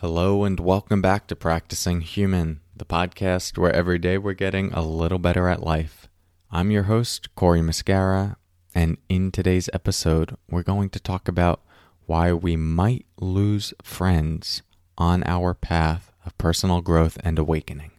Hello, and welcome back to Practicing Human, the podcast where every day we're getting a little better at life. I'm your host, Corey Muscara, and in today's episode, we're going to talk about why we might lose friends on our path of personal growth and awakening.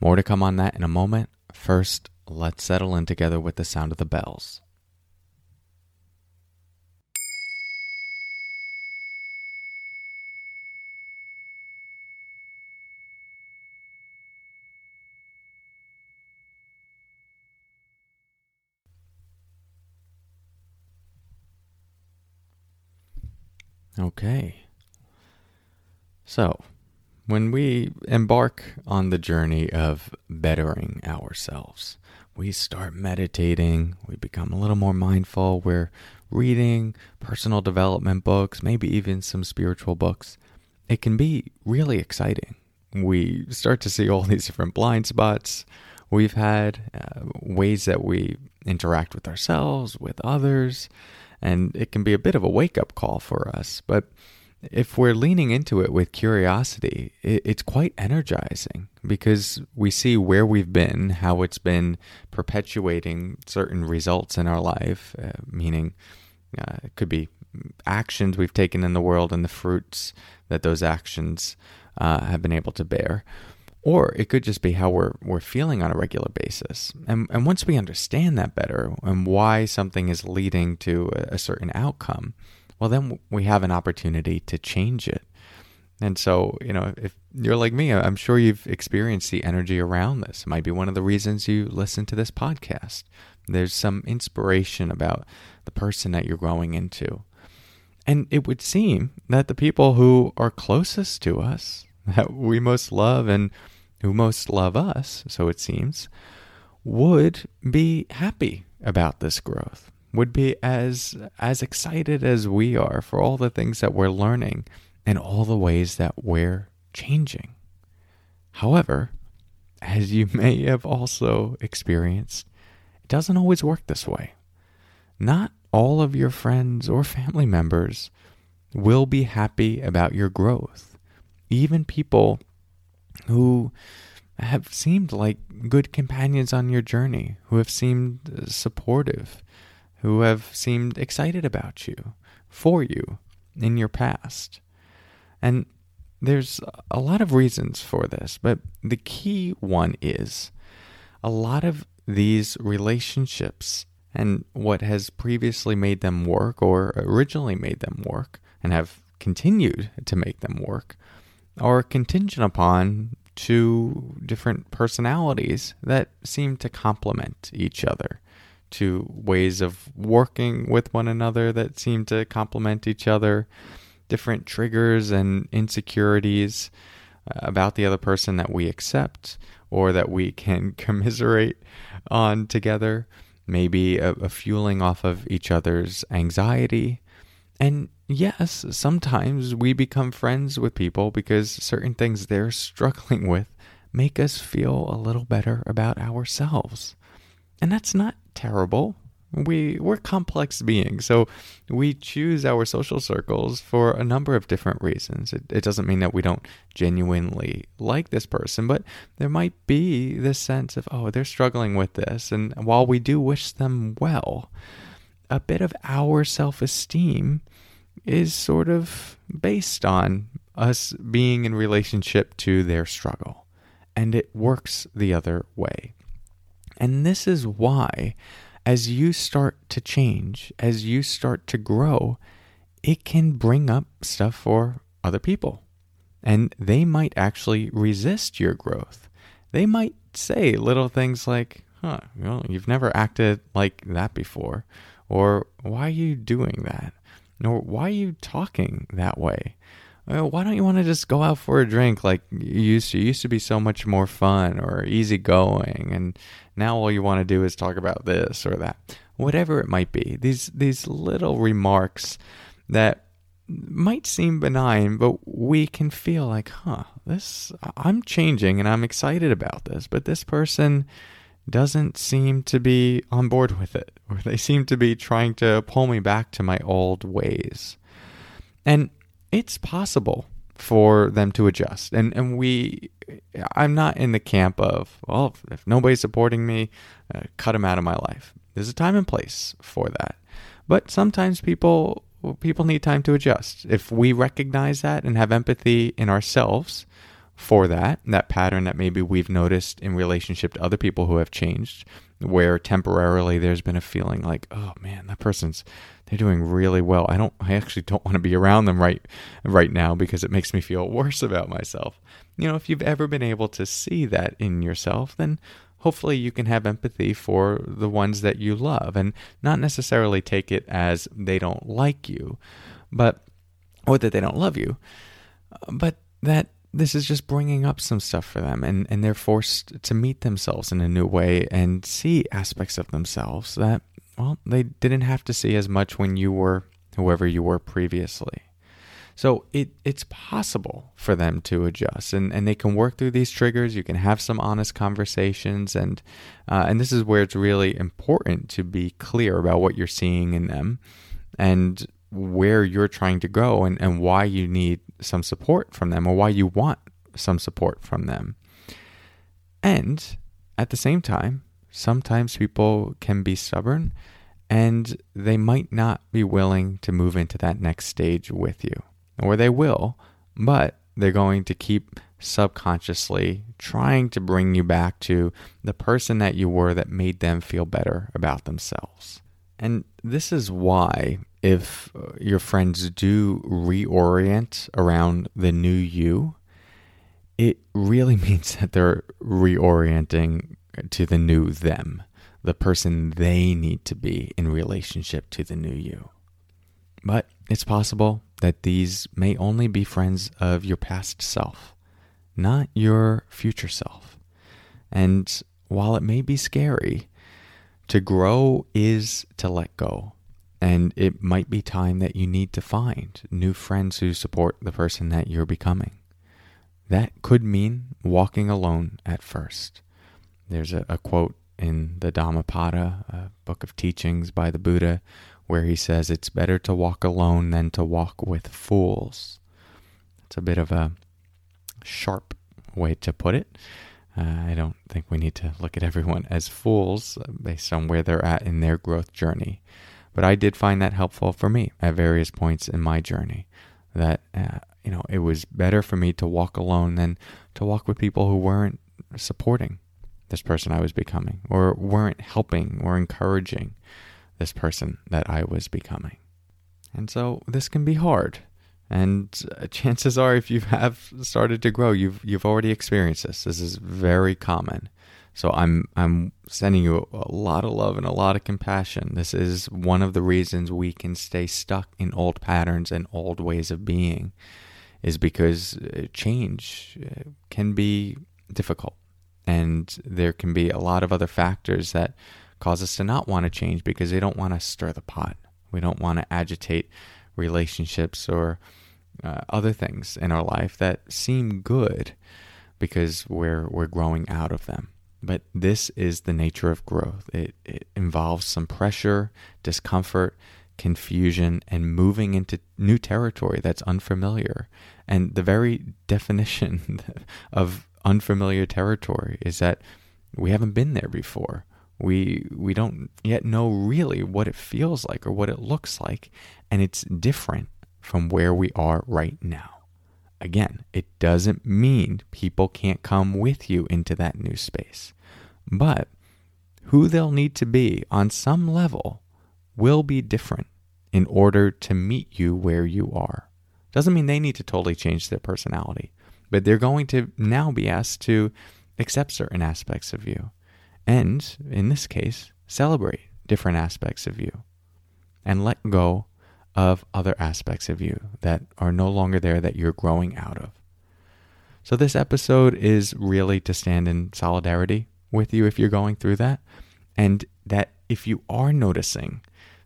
More to come on that in a moment. First, let's settle in together with the sound of the bells. Okay. So, when we embark on the journey of bettering ourselves, we start meditating, we become a little more mindful, we're reading personal development books, maybe even some spiritual books. It can be really exciting. We start to see all these different blind spots we've had, uh, ways that we interact with ourselves, with others, and it can be a bit of a wake up call for us. But if we're leaning into it with curiosity, it's quite energizing because we see where we've been, how it's been perpetuating certain results in our life, uh, meaning uh, it could be actions we've taken in the world and the fruits that those actions uh, have been able to bear. Or it could just be how we're we're feeling on a regular basis. And and once we understand that better and why something is leading to a, certain outcome, well then we have an opportunity to change it. And so, you know, if you're like me, I'm sure you've experienced the energy around this. It might be one of the reasons you listen to this podcast. There's some inspiration about the person that you're growing into. And it would seem that the people who are closest to us, that we most love and who most love us, so it seems, would be happy about this growth, would be as as excited as we are for all the things that we're learning and all the ways that we're changing. However, as you may have also experienced, it doesn't always work this way. Not all of your friends or family members will be happy about your growth even people who have seemed like good companions on your journey, who have seemed uh, supportive, who have seemed excited about you, for you in your past. And there's a lot of reasons for this, but the key one is a lot of these relationships and what has previously made them work or originally made them work and have continued to make them work are contingent upon two different personalities that seem to complement each other, two ways of working with one another that seem to complement each other, different triggers and insecurities uh, about the other person that we accept or that we can commiserate on together, maybe a, a fueling off of each other's anxiety. And yes, sometimes we become friends with people because certain things they're struggling with make us feel a little better about ourselves. And that's not terrible. We we're complex beings, so we choose our social circles for a number of different reasons. It, it doesn't mean that we don't genuinely like this person, but there might be this sense of oh, they're struggling with this, and while we do wish them well, a bit of our self-esteem is sort of based on us being in relationship to their struggle. And it works the other way. And this is why, as you start to change, as you start to grow, it can bring up stuff for other people. And they might actually resist your growth. They might say little things like, huh, well, you've never acted like that before. Or why are you doing that? Nor why are you talking that way? Uh, why don't you want to just go out for a drink like you used to? Used to be so much more fun or easygoing, and now all you want to do is talk about this or that, whatever it might be. These these little remarks that might seem benign, but we can feel like, huh, this I'm changing and I'm excited about this, but this person doesn't seem to be on board with it, or they seem to be trying to pull me back to my old ways. And it's possible for them to adjust. And and we, I'm not in the camp of well, if nobody's supporting me, uh, cut them out of my life. There's a time and place for that. But sometimes people people need time to adjust. If we recognize that and have empathy in ourselves for that, that pattern that maybe we've noticed in relationship to other people who have changed, where temporarily there's been a feeling like, oh man, that person's they're doing really well. I don't I actually don't want to be around them right right now because it makes me feel worse about myself. You know, if you've ever been able to see that in yourself, then hopefully you can have empathy for the ones that you love and not necessarily take it as they don't like you, but or that they don't love you, but that this is just bringing up some stuff for them and, and they're forced to meet themselves in a new way and see aspects of themselves that well, they didn't have to see as much when you were whoever you were previously. So it it's possible for them to adjust, and, and they can work through these triggers. You can have some honest conversations, and uh, and this is where it's really important to be clear about what you're seeing in them, and where you're trying to go, and, and why you need some support from them, or why you want some support from them. And at the same time, sometimes people can be stubborn and they might not be willing to move into that next stage with you. Or they will, but they're going to keep subconsciously trying to bring you back to the person that you were that made them feel better about themselves. And this is why, if uh, your friends do reorient around the new you, it really means that they're reorienting to the new them, the person they need to be in relationship to the new you. But it's possible that these may only be friends of your past self, not your future self. And while it may be scary, to grow is to let go. And it might be time that you need to find new friends who support the person that you're becoming. That could mean walking alone at first. There's a, a quote in the Dhammapada, a book of teachings by the Buddha, where he says it's better to walk alone than to walk with fools. It's a bit of a sharp way to put it. Uh, I don't think we need to look at everyone as fools based on where they're at in their growth journey. But I did find that helpful for me at various points in my journey. That, uh, you know, it was better for me to walk alone than to walk with people who weren't supporting this person I was becoming, or weren't helping or encouraging this person that I was becoming. And so this can be hard. And uh, chances are, if you have started to grow, you've you've already experienced this. This is very common. So I'm I'm sending you a lot of love and a lot of compassion. This is one of the reasons we can stay stuck in old patterns and old ways of being, is because uh, change uh, can be difficult. And there can be a lot of other factors that cause us to not want to change because they don't want to stir the pot. We don't want to agitate relationships or uh, other things in our life that seem good because we're we're growing out of them. But this is the nature of growth. It, it involves some pressure, discomfort, confusion, and moving into new territory that's unfamiliar. And the very definition of unfamiliar territory is that we haven't been there before. We we don't yet know really what it feels like or what it looks like, and it's different from where we are right now. Again, it doesn't mean people can't come with you into that new space. But who they'll need to be on some level will be different in order to meet you where you are. Doesn't mean they need to totally change their personality, but they're going to now be asked to accept certain aspects of you. And in this case, celebrate different aspects of you and let go of other aspects of you that are no longer there that you're growing out of. So, this episode is really to stand in solidarity with you if you're going through that. And that if you are noticing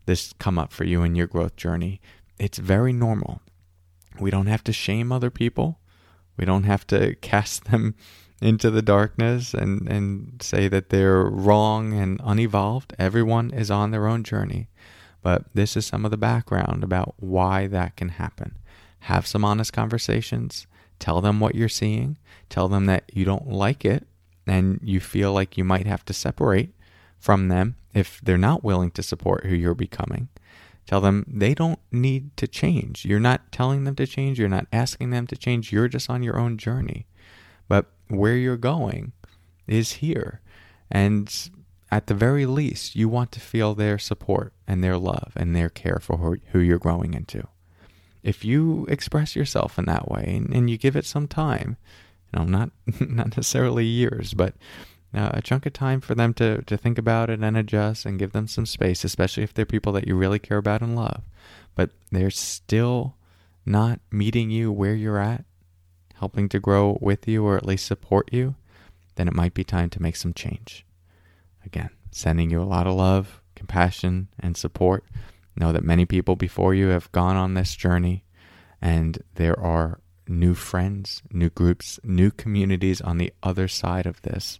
this come up for you in your growth journey, it's very normal. We don't have to shame other people. We don't have to cast them into the darkness and, and say that they're wrong and unevolved. Everyone is on their own journey. But this is some of the background about why that can happen, have some honest conversations, tell them what you're seeing, tell them that you don't like it and you feel like you might have to separate from them if they're not willing to support who you're becoming. Tell them they don't need to change. You're not telling them to change. You're not asking them to change. You're just on your own journey. But where you're going is here. And at the very least, you want to feel their support and their love and their care for who you're growing into. If you express yourself in that way and you give it some time, you know, not not necessarily years, but uh, a chunk of time for them to, to think about it and adjust and give them some space, especially if they're people that you really care about and love. But they're still not meeting you where you're at, helping to grow with you or at least support you, then it might be time to make some change. Again, sending you a lot of love, compassion, and support. Know that many people before you have gone on this journey, and there are new friends, new groups, new communities on the other side of this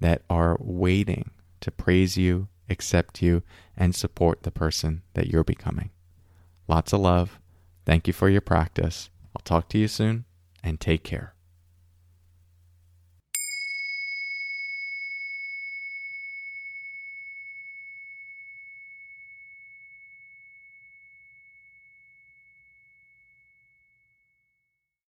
that are waiting to praise you, accept you, and support the person that you're becoming. Lots of love. Thank you for your practice. I'll talk to you soon and take care.